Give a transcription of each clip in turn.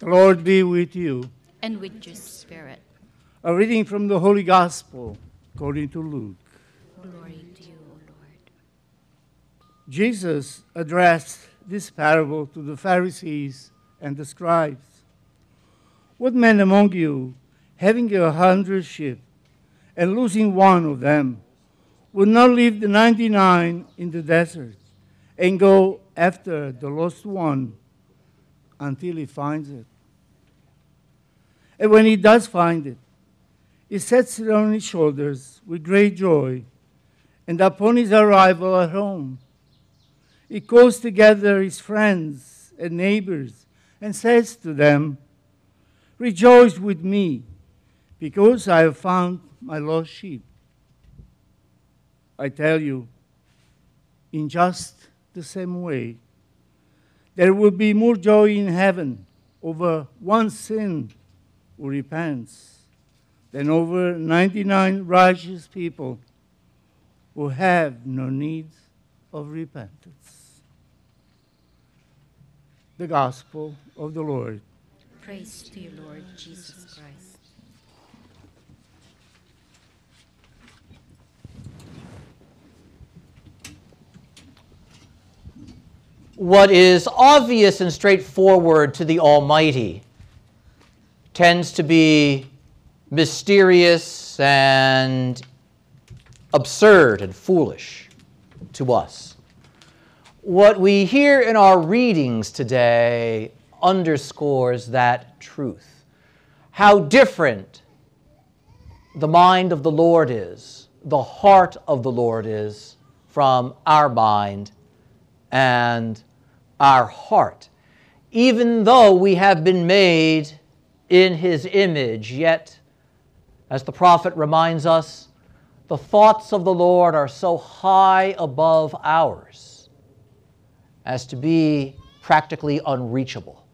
The Lord be with you. and with your spirit. A reading from the Holy Gospel according to Luke. Glory to you, O Lord. Jesus addressed this parable to the Pharisees and the scribes. What man among you, having a hundred sheep and losing one of them, would not leave the ninety nine in the desert and go after the lost one until he finds it? And when he does find it, he sets it on his shoulders with great joy, and upon his arrival at home, he calls together his friends and neighbors and says to them, Rejoice with me, because I have found my lost sheep. I tell you, in just the same way, there will be more joy in heaven over one sin who repents than over 99 righteous people who have no need of repentance. The Gospel of the Lord. Praise to you, Lord Jesus Christ. What is obvious and straightforward to the Almighty tends to be mysterious and absurd and foolish to us. What we hear in our readings today underscores that truth. How different the mind of the Lord is, the heart of the Lord is from our mind and our heart. Even though we have been made in his image, yet, as the prophet reminds us, the thoughts of the Lord are so high above ours as to be practically unreachable.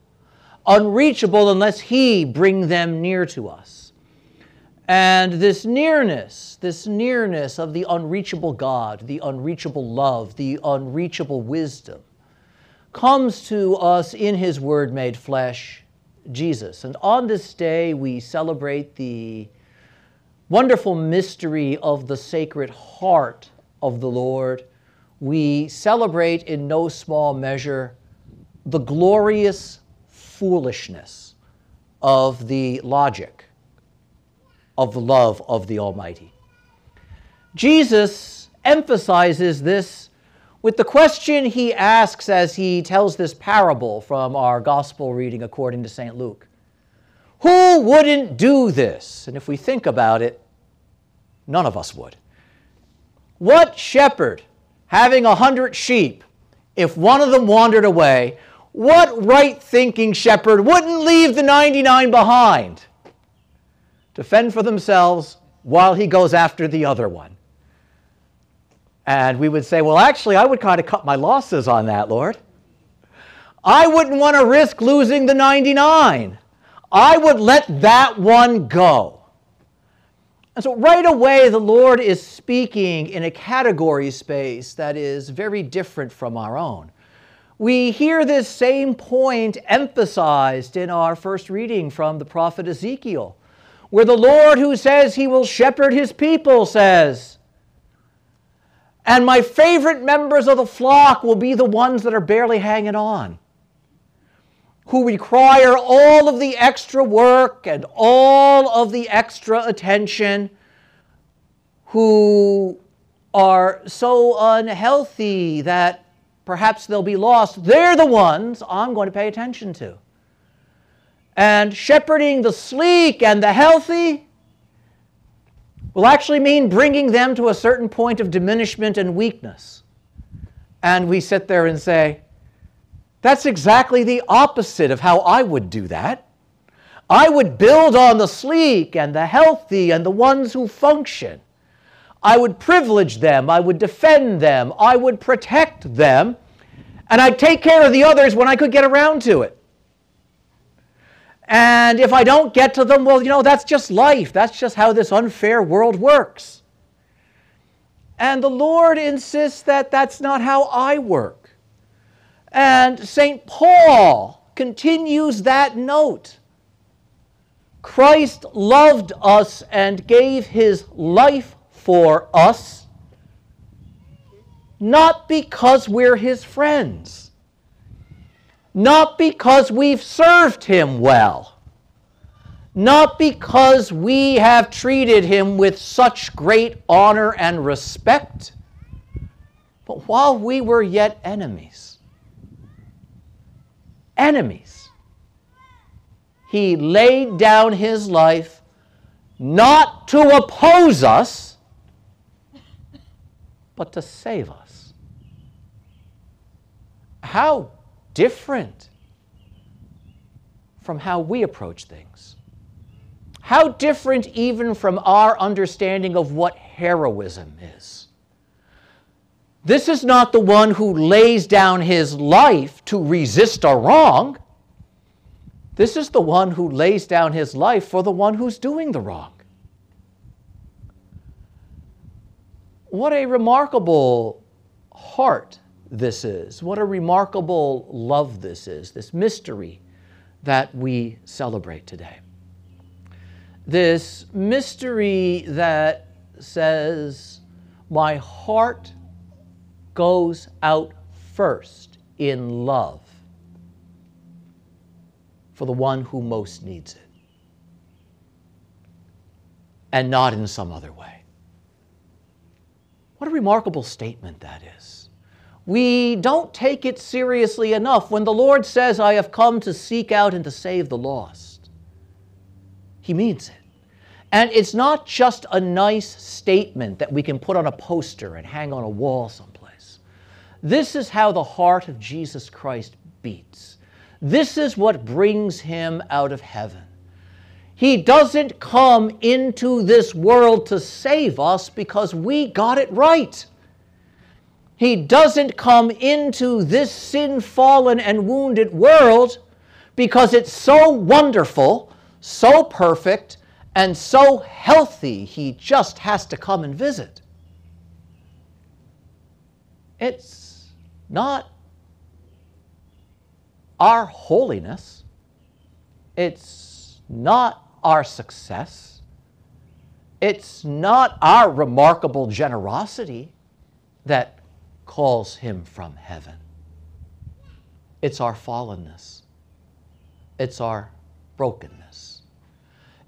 Unreachable unless he bring them near to us. And this nearness, this nearness of the unreachable God, the unreachable love, the unreachable wisdom, comes to us in his word made flesh, Jesus. And on this day, we celebrate the wonderful mystery of the sacred heart of the Lord. We celebrate in no small measure the glorious foolishness of the logic of the love of the Almighty. Jesus emphasizes this with the question he asks as he tells this parable from our gospel reading according to St. Luke Who wouldn't do this? And if we think about it, none of us would. What shepherd, having a hundred sheep, if one of them wandered away, what right thinking shepherd wouldn't leave the 99 behind to fend for themselves while he goes after the other one? And we would say, well, actually, I would kind of cut my losses on that, Lord. I wouldn't want to risk losing the 99. I would let that one go. And so, right away, the Lord is speaking in a category space that is very different from our own. We hear this same point emphasized in our first reading from the prophet Ezekiel, where the Lord, who says he will shepherd his people, says, and my favorite members of the flock will be the ones that are barely hanging on, who require all of the extra work and all of the extra attention, who are so unhealthy that perhaps they'll be lost. They're the ones I'm going to pay attention to. And shepherding the sleek and the healthy will actually mean bringing them to a certain point of diminishment and weakness. And we sit there and say, that's exactly the opposite of how I would do that. I would build on the sleek and the healthy and the ones who function. I would privilege them, I would defend them, I would protect them, and I'd take care of the others when I could get around to it. And if I don't get to them, well, you know, that's just life. That's just how this unfair world works. And the Lord insists that that's not how I work. And St. Paul continues that note. Christ loved us and gave his life for us, not because we're his friends, not because we've served him well, not because we have treated him with such great honor and respect, but while we were yet enemies. Enemies. He laid down his life not to oppose us, but to save us. How different from how we approach things. How different even from our understanding of what heroism is. This is not the one who lays down his life to resist a wrong. This is the one who lays down his life for the one who's doing the wrong. What a remarkable heart this is. What a remarkable love this is, this mystery that we celebrate today. This mystery that says, My heart goes out first in love for the one who most needs it, and not in some other way. What a remarkable statement that is. We don't take it seriously enough when the Lord says, I have come to seek out and to save the lost. He means it. And it's not just a nice statement that we can put on a poster and hang on a wall someplace. This is how the heart of Jesus Christ beats. This is what brings him out of heaven. He doesn't come into this world to save us because we got it right. He doesn't come into this sin fallen and wounded world because it's so wonderful, so perfect, and so healthy, he just has to come and visit. It's not our holiness, it's not our success, it's not our remarkable generosity that calls him from heaven. It's our fallenness. It's our brokenness.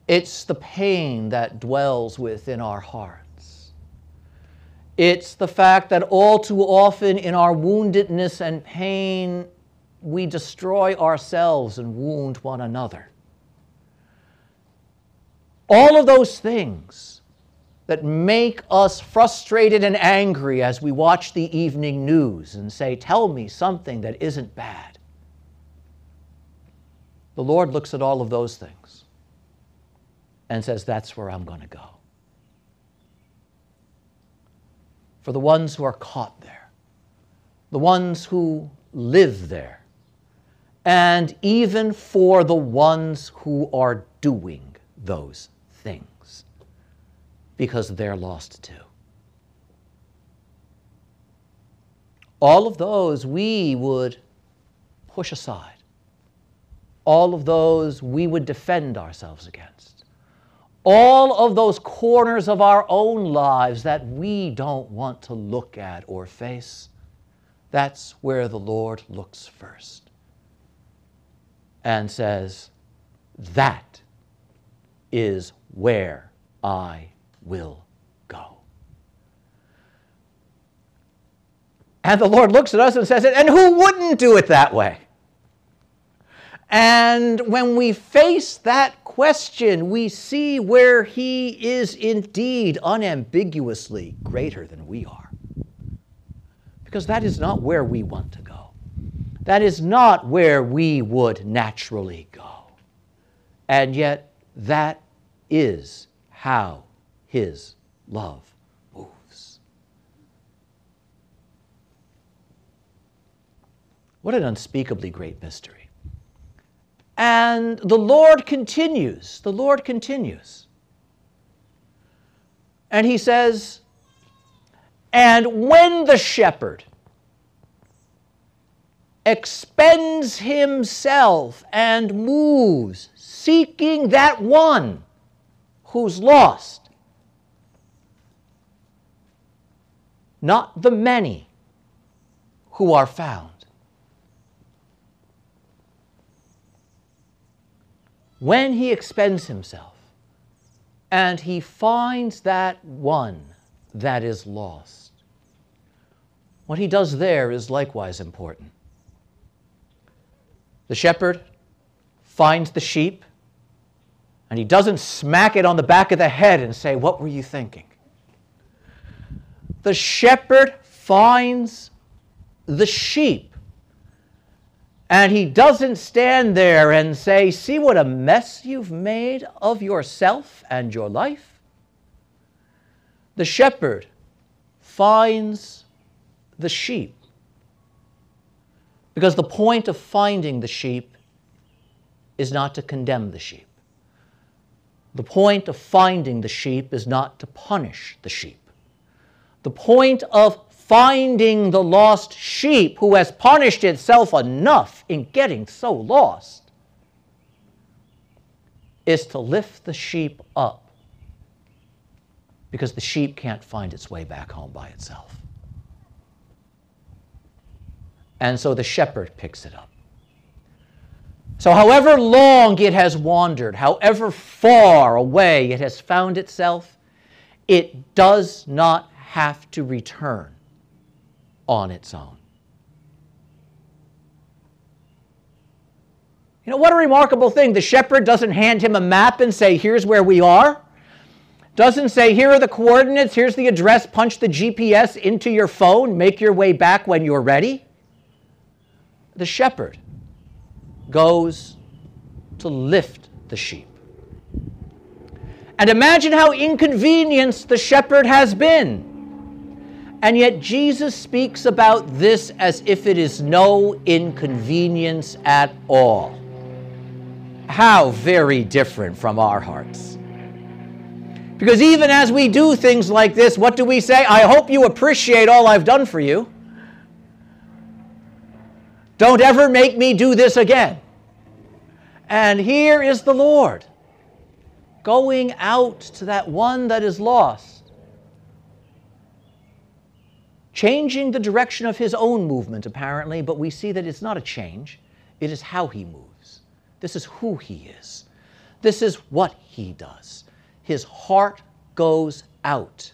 It's the pain that dwells within our hearts. It's the fact that all too often in our woundedness and pain, we destroy ourselves and wound one another. All of those things that make us frustrated and angry as we watch the evening news and say, Tell me something that isn't bad. The Lord looks at all of those things and says, That's where I'm going to go. For the ones who are caught there, the ones who live there, and even for the ones who are doing those things, because they're lost too. All of those we would push aside. All of those we would defend ourselves against. All of those corners of our own lives that we don't want to look at or face, that's where the Lord looks first and says, That is where I will go. And the Lord looks at us and says, And who wouldn't do it that way? And when we face that question, we see where He is indeed unambiguously greater than we are. Because that is not where we want to go. That is not where we would naturally go. And yet, that is how His love moves. What an unspeakably great mystery. And the Lord continues, the Lord continues. And He says, And when the shepherd, expends himself and moves, seeking that one who's lost. Not the many who are found. When he expends himself and he finds that one that is lost, what he does there is likewise important. The shepherd finds the sheep and he doesn't smack it on the back of the head and say, What were you thinking? The shepherd finds the sheep and he doesn't stand there and say, See what a mess you've made of yourself and your life. The shepherd finds the sheep. Because the point of finding the sheep is not to condemn the sheep. The point of finding the sheep is not to punish the sheep. The point of finding the lost sheep who has punished itself enough in getting so lost is to lift the sheep up because the sheep can't find its way back home by itself. And so the shepherd picks it up. So, however long it has wandered, however far away it has found itself, it does not have to return on its own. You know, what a remarkable thing. The shepherd doesn't hand him a map and say, here's where we are. Doesn't say, here are the coordinates, here's the address, punch the GPS into your phone, make your way back when you're ready the shepherd goes to lift the sheep. And imagine how inconvenienced the shepherd has been. And yet Jesus speaks about this as if it is no inconvenience at all. How very different from our hearts. Because even as we do things like this, what do we say? I hope you appreciate all I've done for you. Don't ever make me do this again. And here is the Lord going out to that one that is lost, changing the direction of his own movement, apparently, but we see that it's not a change, it is how he moves. This is who he is, this is what he does. His heart goes out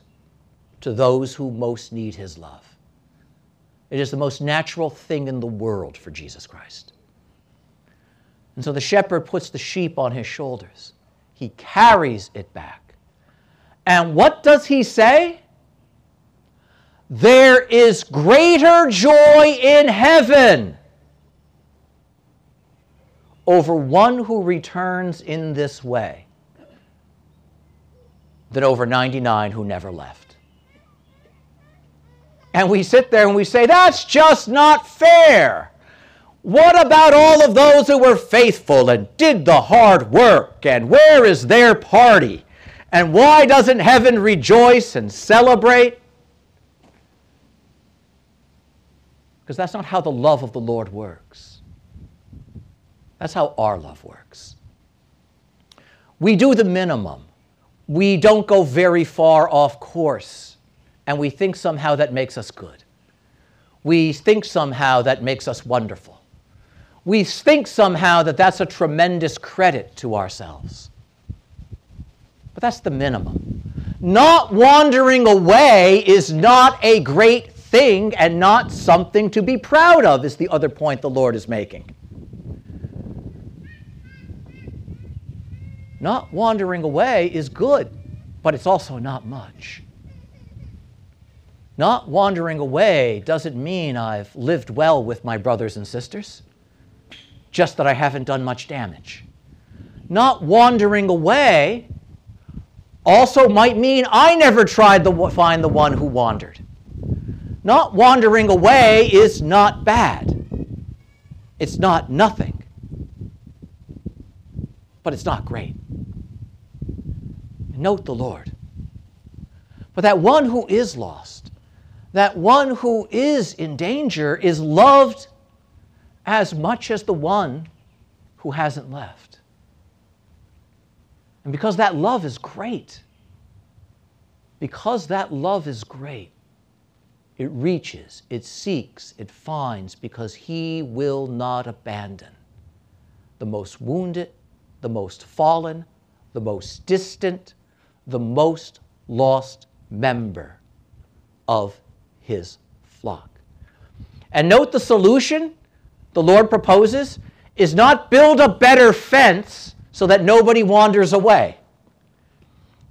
to those who most need his love. It is the most natural thing in the world for Jesus Christ. And so the shepherd puts the sheep on his shoulders. He carries it back. And what does he say? There is greater joy in heaven over one who returns in this way than over 99 who never left. And we sit there and we say, that's just not fair. What about all of those who were faithful and did the hard work? And where is their party? And why doesn't heaven rejoice and celebrate? Because that's not how the love of the Lord works. That's how our love works. We do the minimum. We don't go very far off course and we think somehow that makes us good. We think somehow that makes us wonderful. We think somehow that that's a tremendous credit to ourselves. But that's the minimum. Not wandering away is not a great thing and not something to be proud of, is the other point the Lord is making. Not wandering away is good, but it's also not much. Not wandering away doesn't mean I've lived well with my brothers and sisters, just that I haven't done much damage. Not wandering away also might mean I never tried to find the one who wandered. Not wandering away is not bad. It's not nothing. But it's not great. Note the Lord. But that one who is lost, that one who is in danger is loved as much as the one who hasn't left. And because that love is great, because that love is great, it reaches, it seeks, it finds, because He will not abandon the most wounded, the most fallen, the most distant, the most lost member of His flock. And note the solution the Lord proposes is not build a better fence so that nobody wanders away.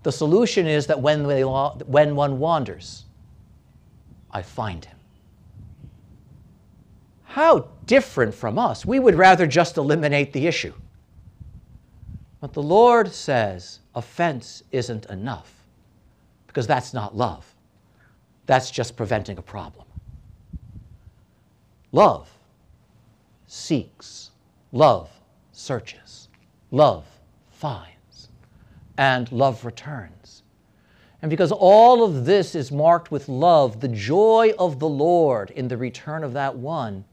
The solution is that when, they, when one wanders, I find him. How different from us. We would rather just eliminate the issue. But the Lord says a fence isn't enough because that's not love. That's just preventing a problem. Love seeks, love searches, love finds, and love returns. And because all of this is marked with love, the joy of the Lord in the return of that one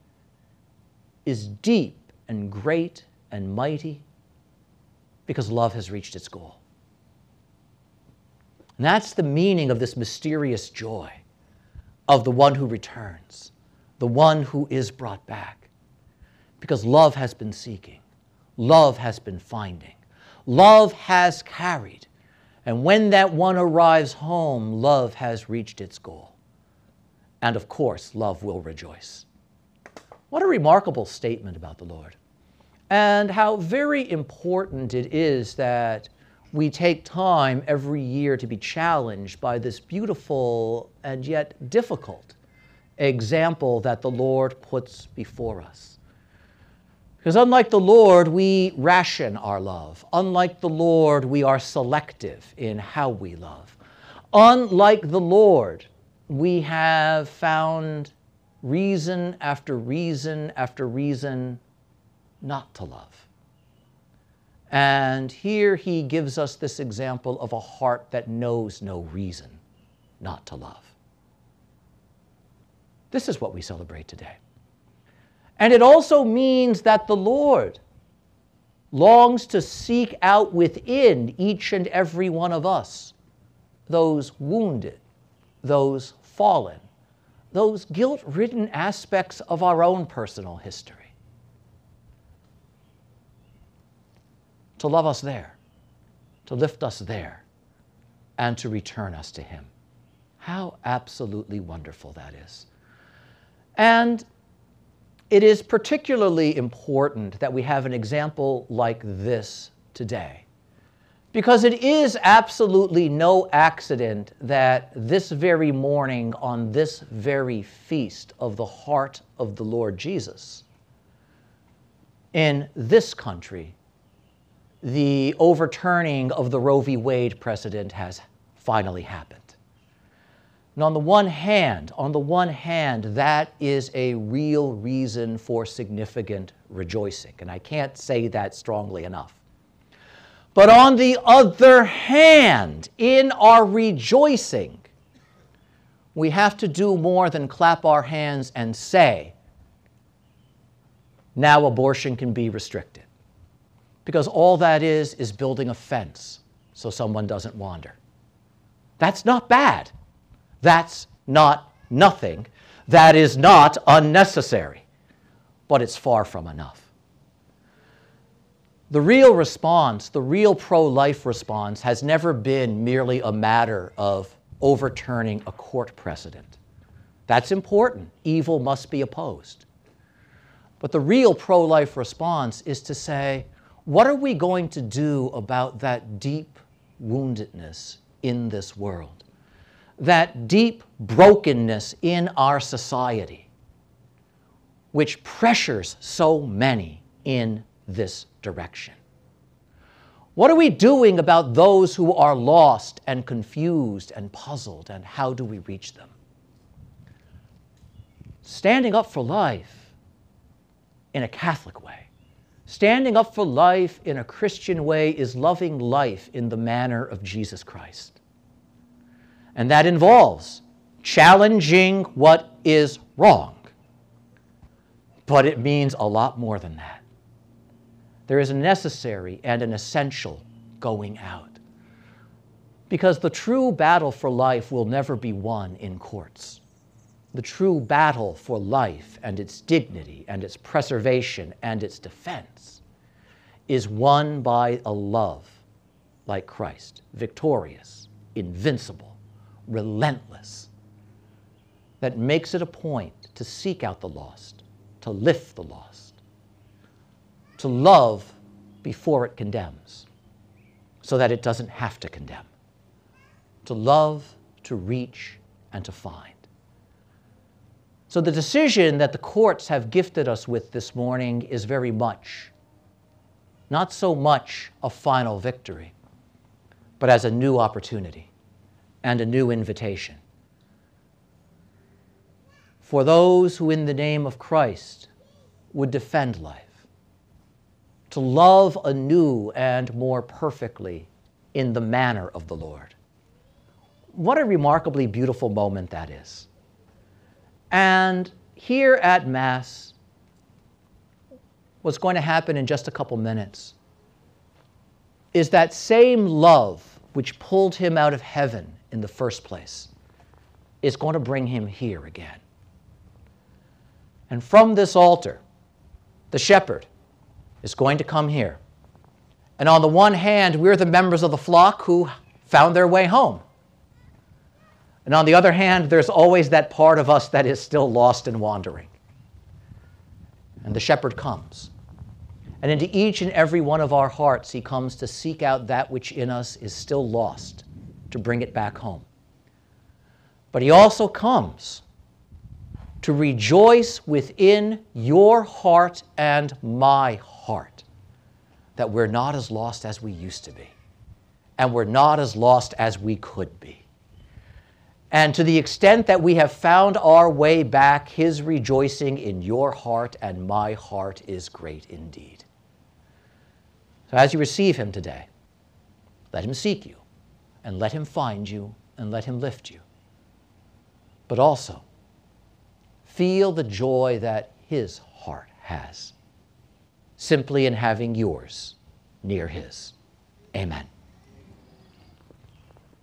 is deep and great and mighty because love has reached its goal. And that's the meaning of this mysterious joy of the one who returns, the one who is brought back. Because love has been seeking, love has been finding, love has carried. And when that one arrives home, love has reached its goal. And of course, love will rejoice. What a remarkable statement about the Lord. And how very important it is that we take time every year to be challenged by this beautiful and yet difficult example that the Lord puts before us. Because unlike the Lord, we ration our love. Unlike the Lord, we are selective in how we love. Unlike the Lord, we have found reason after reason after reason not to love. And here he gives us this example of a heart that knows no reason not to love. This is what we celebrate today. And it also means that the Lord longs to seek out within each and every one of us those wounded, those fallen, those guilt ridden aspects of our own personal history. To love us there, to lift us there, and to return us to Him. How absolutely wonderful that is. And it is particularly important that we have an example like this today. Because it is absolutely no accident that this very morning, on this very feast of the heart of the Lord Jesus, in this country, the overturning of the Roe v. Wade precedent has finally happened. And on the one hand, on the one hand, that is a real reason for significant rejoicing. And I can't say that strongly enough. But on the other hand, in our rejoicing, we have to do more than clap our hands and say, now abortion can be restricted. Because all that is, is building a fence so someone doesn't wander. That's not bad. That's not nothing. That is not unnecessary. But it's far from enough. The real response, the real pro life response, has never been merely a matter of overturning a court precedent. That's important. Evil must be opposed. But the real pro life response is to say, what are we going to do about that deep woundedness in this world? That deep brokenness in our society, which pressures so many in this direction. What are we doing about those who are lost and confused and puzzled, and how do we reach them? Standing up for life in a Catholic way. Standing up for life in a Christian way is loving life in the manner of Jesus Christ. And that involves challenging what is wrong, but it means a lot more than that. There is a necessary and an essential going out. Because the true battle for life will never be won in courts. The true battle for life and its dignity and its preservation and its defense is won by a love like Christ, victorious, invincible, relentless, that makes it a point to seek out the lost, to lift the lost, to love before it condemns, so that it doesn't have to condemn, to love, to reach, and to find. So, the decision that the courts have gifted us with this morning is very much, not so much a final victory, but as a new opportunity and a new invitation for those who, in the name of Christ, would defend life, to love anew and more perfectly in the manner of the Lord. What a remarkably beautiful moment that is. And here at Mass, what's going to happen in just a couple minutes is that same love which pulled him out of heaven in the first place is going to bring him here again. And from this altar, the shepherd is going to come here. And on the one hand, we're the members of the flock who found their way home. And on the other hand, there's always that part of us that is still lost and wandering. And the shepherd comes. And into each and every one of our hearts, he comes to seek out that which in us is still lost, to bring it back home. But he also comes to rejoice within your heart and my heart that we're not as lost as we used to be, and we're not as lost as we could be. And to the extent that we have found our way back, his rejoicing in your heart and my heart is great indeed. So as you receive him today, let him seek you, and let him find you, and let him lift you. But also, feel the joy that his heart has simply in having yours near his. Amen.